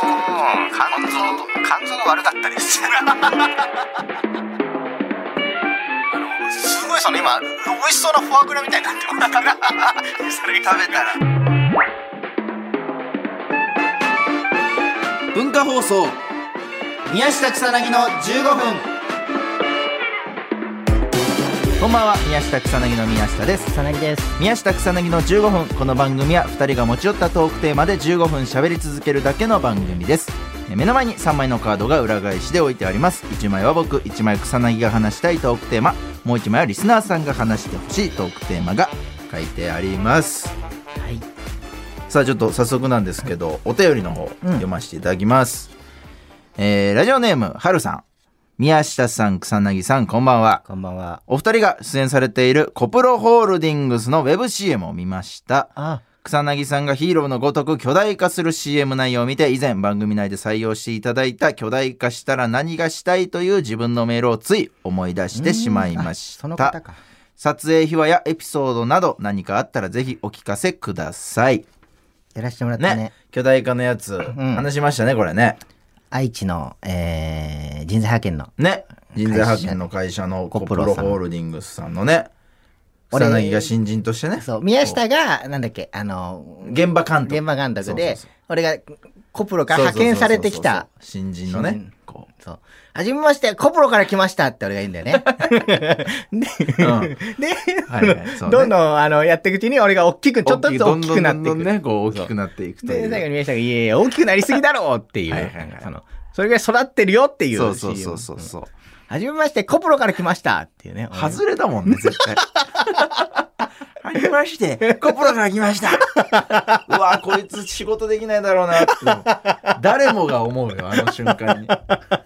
肝臓肝臓が悪かったです。あのすごいその今美味しそうなフォアグラみたいになってますそれ食べたら。文化放送宮下草薙の15分。こんばんは。宮下草薙の宮下です。草薙です。宮下草薙の15分。この番組は2人が持ち寄ったトークテーマで15分喋り続けるだけの番組です。え目の前に3枚のカードが裏返しで置いてあります。1枚は僕1枚草薙が話したいトークテーマ。もう1枚はリスナーさんが話してほしいトークテーマが書いてあります。はい。さあちょっと早速なんですけどお便りの方読ませていただきます、えーラジオネームはるさん宮下さん草薙さんこんばんは。こんばんは。お二人が出演されているコプロホールディングスのウェブ CM を見ました。あ。草薙さんがヒーローのごとく巨大化する CM 内容を見て以前番組内で採用していただいた巨大化したら何がしたいという自分のメールをつい思い出してしまいましその方たか。撮影秘話やエピソードなど何かあったらぜひお聞かせください。やらせてもらったね。ね巨大化のやつ、ん。話しましたねこれね愛知の、えー、人材派遣のね。人材派遣の会社のコプロホールディングスさんのね。俺草薙が新人としてね。そう宮下がなんだっけあの現場監督。現場監督で俺がコプロから派遣されてきた。新人のねそう。はじめましてコプロから来ましたって俺が言うんだよね。で、うん。で、はいはいね。どんどんあのやっていくうちに俺が大きくうちょっとずつ大きくなっていく。どんどんねこう大きくなっていくといで、う最後に宮下が、いやいや、大きくなりすぎだろうっていう、はいはいはい。その、それぐらい育ってるよっていう。そうそうそうそうそう。はじめまして、コプロから来ましたっていうね。外れだもんね絶対 はじめましてコプロから来ました。うわこいつ仕事できないだろうな。って誰もが思うよあの瞬間に。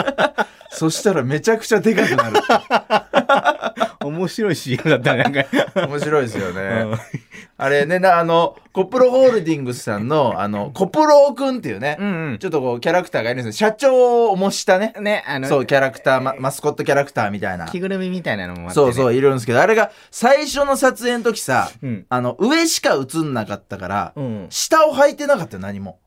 そしたらめちゃくちゃでかくなる。面白い CM だったね、なんか。面白いですよね。あれね、なあの、コプロホールディングスさんの、あの、コプロくんっていうね、うんちょっとこう、キャラクターがいるんですよ。社長を模したね、うん。ね、あの、そう、キャラクター、ママスコットキャラクターみたいな。着ぐるみみたいなのもあって、ね。そうそう、いるんですけど、あれが、最初の撮影の時さ、うんあの、上しか映んなかったから、うん。下を履いてなかったよ、何も。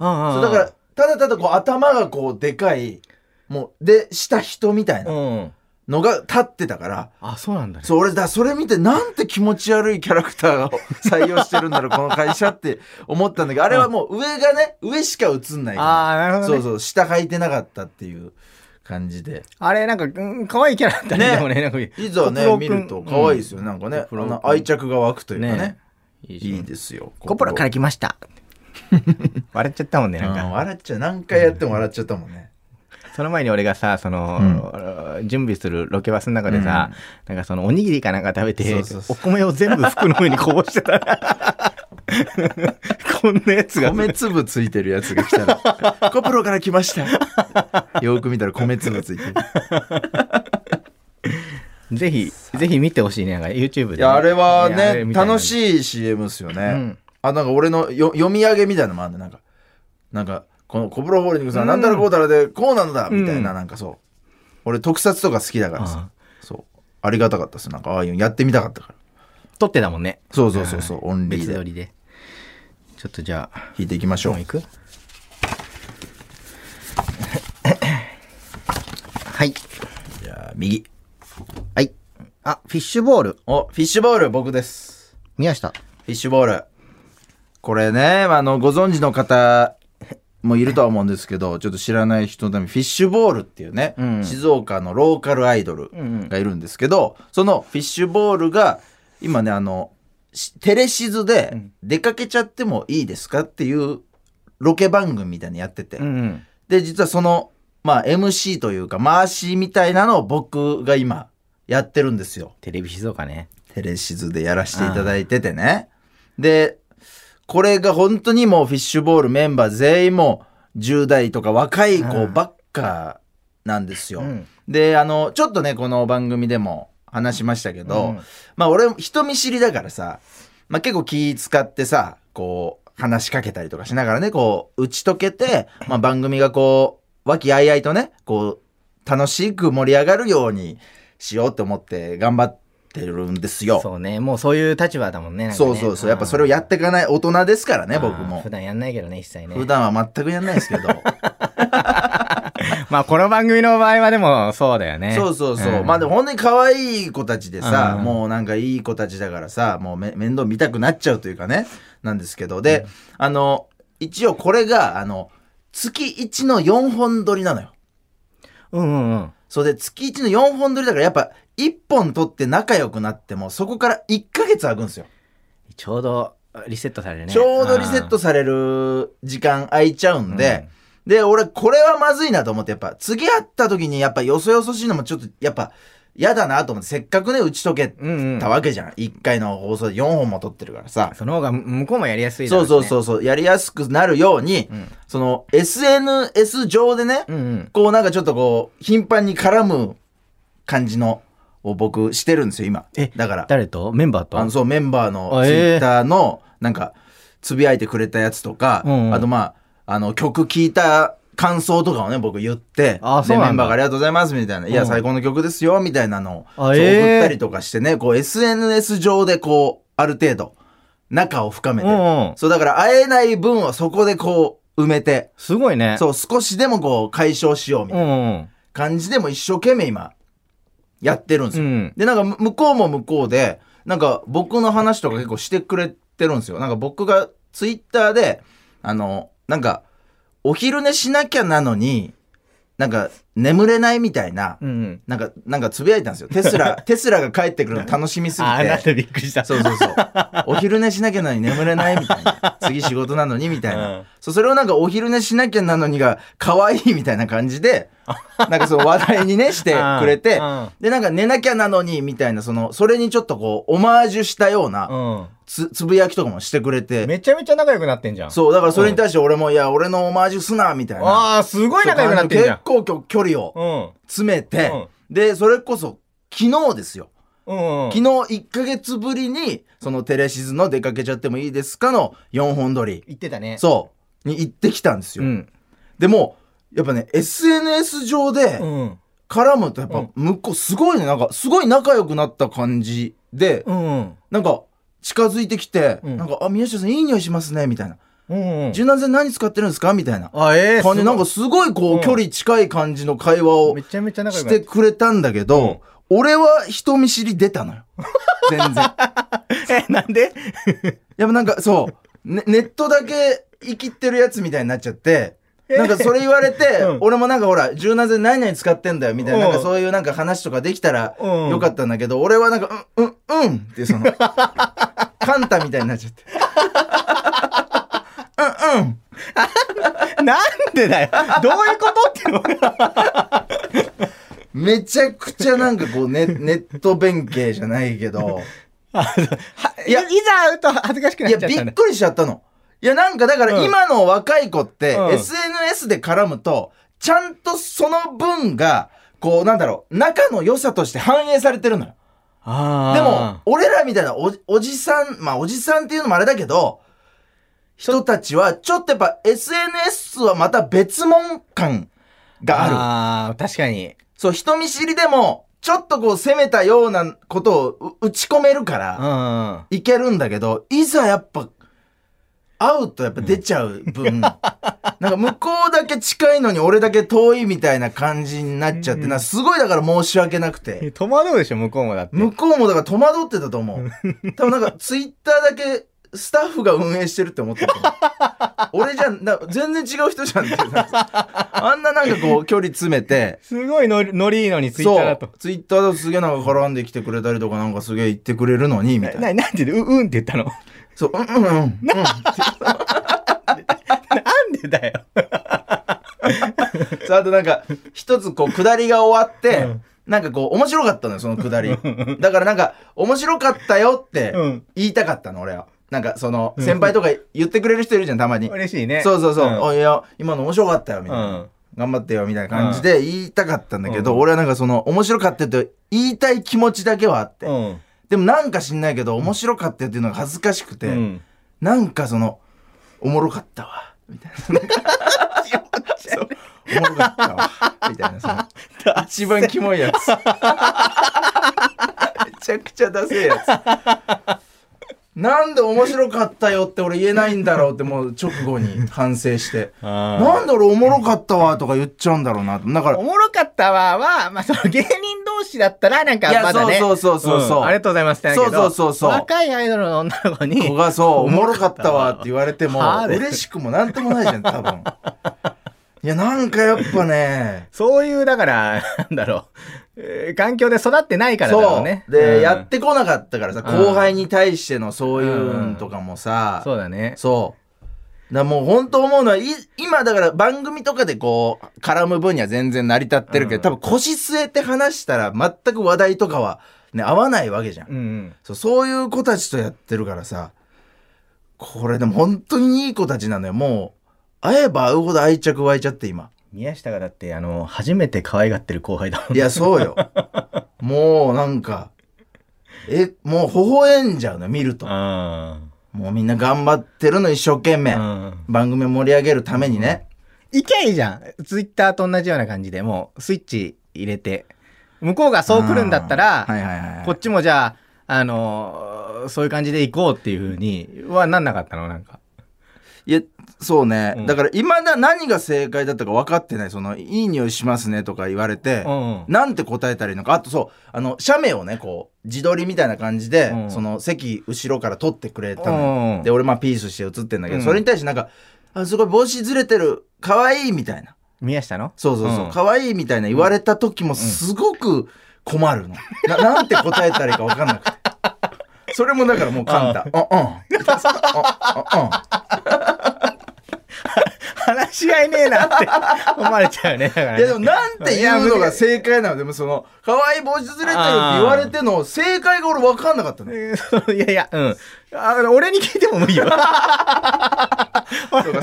うんうん。そうだから、ただただこう、頭がこう、でかい、もう、で、下人みたいなうん。のが立ってたから、あ、そうなんだね。そう、俺だ、それ見てなんて気持ち悪いキャラクターを採用してるんだろう、この会社って思ったんだけど、あれはもう上がね、上しか映んないから。ああ、なるほど、ね。そうそう、下履いてなかったっていう感じで。あれ、なんか、うん、可愛いキャラだったね。ねでもね、なんか。いざね、見ると可愛いですよ。なんかね、愛着が湧くというかねね。いいいですよ。コプロから来ました。笑っちゃったもんね、なんか。うん笑っちゃう。何回やっても笑っちゃったもんね。その前に俺がさ、その、準備するロケバスの中でさ、なんかそのおにぎりかなんか食べて、お米を全部服の上にこぼしてた。こんなやつが。米粒ついてるやつが来たら、コプロから来ました。よく見たら米粒ついてる。ぜひ、ぜひ見てほしいね。なんか YouTube で、いや、あれはね、楽い。しい CM ですよね。うんあ、なんか俺のよ読み上げみたいなのもあるんだなんか、なんか、このコブロホールディングスさん、うんなんたらこうたらで、こうなのだみたいな、うんなんかそう。俺特撮とか好きだからさ、そう。ありがたかったです。なんか、ああいうのやってみたかったから。撮ってたもんね。そうそうそうそう、オンリーで別撮りで。ちょっとじゃあ、弾いていきましょう はい。じゃあ、右。はい。あ、フィッシュボール。お、フィッシュボール、僕です。宮下。フィッシュボール。これね、あの、ご存知の方もいるとは思うんですけど、ちょっと知らない人のために、フィッシュボールっていうね、うん静岡のローカルアイドルがいるんですけど、そのフィッシュボールが、今ね、あの、しテレシズで、出かけちゃってもいいですかっていうロケ番組みたいなのやってて、ん。で、実はその、まあ、MC というか、回しみたいなのを僕が今、やってるんですよ。テレビ静岡ね。テレシズでやらせていただいててね。で、これが本当にもうフィッシュボールメンバー全員も10代とか若い子ばっかなんですよ。うん。で、あの、ちょっとね、この番組でも話しましたけど、うん。まあ俺人見知りだからさ、まあ結構気使ってさ、こう話しかけたりとかしながらね、こう打ち解けて、まあ番組がこう、和気あいあいとね、こう楽しく盛り上がるようにしようって思って頑張っってるんですよ。そうね。もうそういう立場だもんね。なんかねそうそうそう。やっぱそれをやっていかない大人ですからね、うん僕も普。段やんないけどね、一切ね。普段は全くやんないですけど。まあ、この番組の場合はでもそうだよね。そうそうそう。んまあでも本当に可愛い子たちでさ、うんもうなんかいい子たちだからさ、もうめ面倒見たくなっちゃうというかね、なんですけど。で、あの、一応これが、あの、月1の4本撮りなのよ。うんうんうん。そうで、月1の4本撮りだからやっぱ1本撮って仲良くなっても、そこから1ヶ月空くんですよ。ちょうどリセットされるね。ちょうどリセットされる時間空いちゃうんで、で、俺、これはまずいなと思って、やっぱ、次会った時に、やっぱ、よそよそしいのもちょっと、やっぱ、嫌だなと思って、せっかくね、打ち解けうんうん。たわけじゃん。1回の放送で4本も撮ってるからさ。その方が向こうもやりやすいだそうろしねそうそうそう、やりやすくなるように、うんその、SNS 上でね、うんうん。こうなんかちょっとこう、頻繁に絡む感じの、を僕してるんですよ、今。えだから、誰と？メンバーと？あの、そう、メンバーのあツイええッターの、なんか、つぶやいてくれたやつとか、うんうん。あとまあ、あの、曲聴いた感想とかをね、僕言って、で、あそうなんだ。メンバーがありがとうございます、みたいな、いや、うん。最高の曲ですよ、みたいなのを、そう送ったりとかしてね、こう、SNS 上でこう、ある程度、仲を深めて、うんうん。そう、だから会えない分はそこでこう、埋めて、すごいね。そう、少しでもこう、解消しよう、みたいなうんうん。感じでも一生懸命今、やってるんですよ。うん。で、なんかむ向こうも向こうで、なんか僕の話とか結構してくれてるんですよ。なんか僕がツイッターで、あの、なんか、お昼寝しなきゃなのに、なんか眠れないみたいな、うんうん。なんか、なんかつぶやいたんですよ。テスラ、テスラが帰ってくるの楽しみすぎあ、なんて。でびっくりした。そうそうそう。お昼寝しなきゃなのに眠れないみたいな。次仕事なのにみたいな。うんそう、それをなんかお昼寝しなきゃなのにが可愛いみたいな感じで、なんかその話題にねしてくれてう、んで、なんか寝なきゃなのにみたいな、その、それにちょっとこう、オマージュしたようなうん。つ、つぶやきとかもしてくれて、めちゃめちゃ仲良くなってんじゃん。そう、だからそれに対して俺も、いや、俺のオマージュすな、みたいな。ああ、すごい仲良くなってんじゃん。結構きょ距離をうん。詰めて、で、それこそ、昨日ですよ。うんうん。昨日1ヶ月ぶりに、そのテレシズの出かけちゃってもいいですかの4本撮り、言ってたね。そう、に行ってきたんですよ。うん。でも、やっぱね、SNS 上でうん。絡むとやっぱうん向こうすごいね、なんかすごい仲良くなった感じで、うん。なんか近づいてきて、うん。なんか、あ、宮下さんいい匂いしますね、みたいな。うんうん。柔軟剤何使ってるんですかみたいな。あ、ええ感じで、なんかすすごいこう、うん。距離近い感じの会話をめちゃめちゃ仲良しくなってくれたんだけど、俺は人見知り出たのよ。全然。え、なんで？やっぱなんかそう、ね、ネットだけ生きってるやつみたいになっちゃって、なんかそれ言われて、うん。俺もなんかほら、柔軟剤何々使ってんだよみたいな、うん。なんかそういうなんか話とかできたらうん。よかったんだけど、俺はなんか、うん、うん、うんってその、カンタみたいになっちゃって。うん、うん。なんでだよ。どういうことっていうのめちゃくちゃなんかこうネネット弁慶じゃないけど、いや、いざ会うと恥ずかしくないっや、ちゃったんだ。びっくりしちゃったの。いや、なんかだからうん今の若い子って、うん SNS で絡むと、ちゃんとその分が、こう、なんだろう、仲の良さとして反映されてるのよ。でも、俺らみたいなおおじさん、まあおじさんっていうのもあれだけど、人たちは、ちょっとやっぱ SNS はまた別物感がある。ああ、確かに。そう、人見知りでも、ちょっとこう攻めたようなことをう打ち込めるから。いけるんだけど、いざやっぱ、会うとやっぱ出ちゃう分、なんか向こうだけ近いのに俺だけ遠いみたいな感じになっちゃって、なすごいだから申し訳なくて。戸惑うでしょ、向こうもだって。向こうもだから戸惑ってたと思う。多分なんかツイッターだけスタッフが運営してるって思ってると思う。俺じゃん、な全然違う人じゃんってあんななんかこう距離詰めて、すごいノリノリいいのにツイッターだと。ツイッターだとすげえなんか絡んできてくれたりとかなんかすげえ言ってくれるのに、みたいな。な、なんで、う、うんって言ったの？そう、うんうんうん。うんなんでだよ。そうあとなんか、一つこう、下りが終わって、うんなんかこう、面白かったのよ、その下り。だからなんか、面白かったよってうん言いたかったの、俺は。なんか、その、うん先輩とか言ってくれる人いるじゃん、たまに。嬉しいね。そうそうそう。んおいや、今の面白かったよ、みたいな。うん頑張ってよ、みたいな感じで言いたかったんだけど、うん俺はなんかその、面白かったって言いたい気持ちだけはあって。うん。でもなんか知んないけど、面白かったっていうのが恥ずかしくて、うん。なんかその、おもろかったわ、みたいな。そうおもろかったわ、みたいな、その、一番キモいやつ。ちゃくちゃダセえやつなんで面白かったよって俺言えないんだろうってもう直後に反省して なんで俺おもろかったわとか言っちゃうんだろうなだからおもろかったわは、まあ、その芸人同士だったら、なんかまだね。そうそうそうそうそうんありがとうございますって。そうそうそうそう若いアイドルの女の子に。子がそう、おもろかったわって言われても 嬉しくもなんともないじゃん、多分。いや、なんかやっぱね、そういう、だから、なんだろう。えー環境で育ってないからだろそううね。で、うんやってこなかったからさ、うん後輩に対してのそういうのとかもさ、そうだね。そう。だもう本当思うのは、い今だから番組とかでこう、絡む分には全然成り立ってるけど、うん多分腰据えて話したら全く話題とかはね、合わないわけじゃん。うんうん。そうそういう子たちとやってるからさ、これでも本当にいい子たちなのよ。もう、会えば会うほど愛着湧いちゃって今。宮下がだって、あの、初めて可愛がってる後輩だもんいや、そうよ。もうなんか、え、もう微笑んじゃうの、見ると。あもうみんな頑張ってるの一生懸命。うん番組を盛り上げるためにね。いけいいじゃん。ツイッターと同じような感じで、もう、スイッチ入れて。向こうがそう来るんだったら、はいはいはい。こっちもじゃあ、あのーそういう感じで行こうっていうふうにはなんなかったのなんか。いや、そうね。うんだから今だ何が正解だったか分かってない。その、いい匂いしますねとか言われて、うんうんなんて答えたらいいのか。あとそう、あの、写メをね、こう、自撮りみたいな感じで、うんその、席後ろから撮ってくれたのようんうんで、俺まあピースして写ってんだけど、うんそれに対してなんか、あ、すごい帽子ずれてる、可愛いみたいな。宮下の？そうそうそう、うん可愛いみたいな言われた時もすごく困るの。ななんて答えたらいいか分かんなくて。それもだからもう簡単。うんうん。うんうん。話し合いねえなって思われちゃうね。だからねいやでもなんて言うのが正解なの？でもその可愛い帽子ずれてるって言われての正解が俺分かんなかったの。え ーいやいや、うん。あ俺に聞いても無理よ。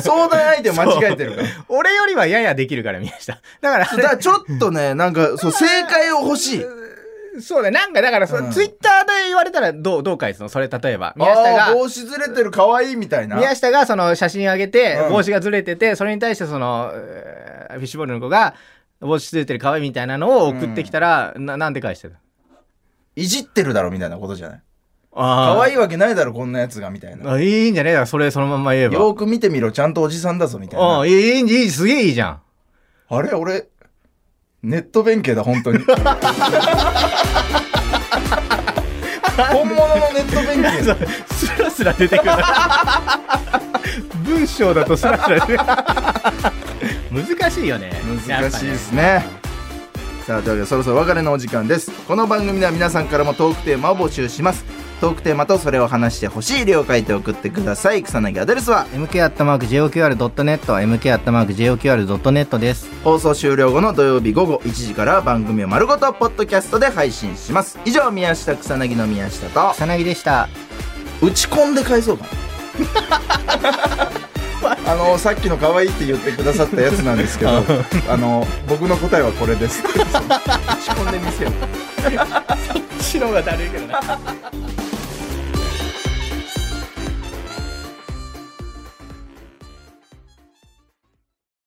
相談相手間違えてるから。俺よりはややできるから、宮下。だから、だからちょっとねなんかそう正解を欲しい。そうだ、なんかだから、そうんツイッターで言われたらどう、どう返すの？それ例えば。宮下が、帽子ずれてる可愛いみたいな。宮下がその写真上げてう、ん帽子がずれてて、それに対してその、えーフィッシュボールの子が、帽子ずれてる可愛いみたいなのを送ってきたら、ななんで返してるいじってるだろみたいなことじゃない？あい可愛いわけないだろこんなやつがみたいな。あいいんじゃねえだからそれそのまんま言えば。よーく見てみろちゃんとおじさんだぞみたいな。あいい、いい、いい、すげえいいじゃん。あれ俺ネット弁慶だ本当に。本物のネット弁慶だ。スラスラ出てくる。文章だとスラスラ出てくる。難しいよね。難しいですね。さあというわけでそろそろお別れのお時間ですこの番組では皆さんからもトークテーマを募集しますトークテーマとそれを話してほしい了解て送ってください草薙アドレスは mk.joqr.net、mk.joqr.net です。放送終了後の土曜日午後1時から番組を丸ごとポッドキャストで配信します以上宮下草薙の宮下と草薙でした。打ち込んで返そうかな あのさっきの可愛いって言ってくださったやつなんですけど あの僕の答えはこれです打ち込んでみせよう白がだるいけどな。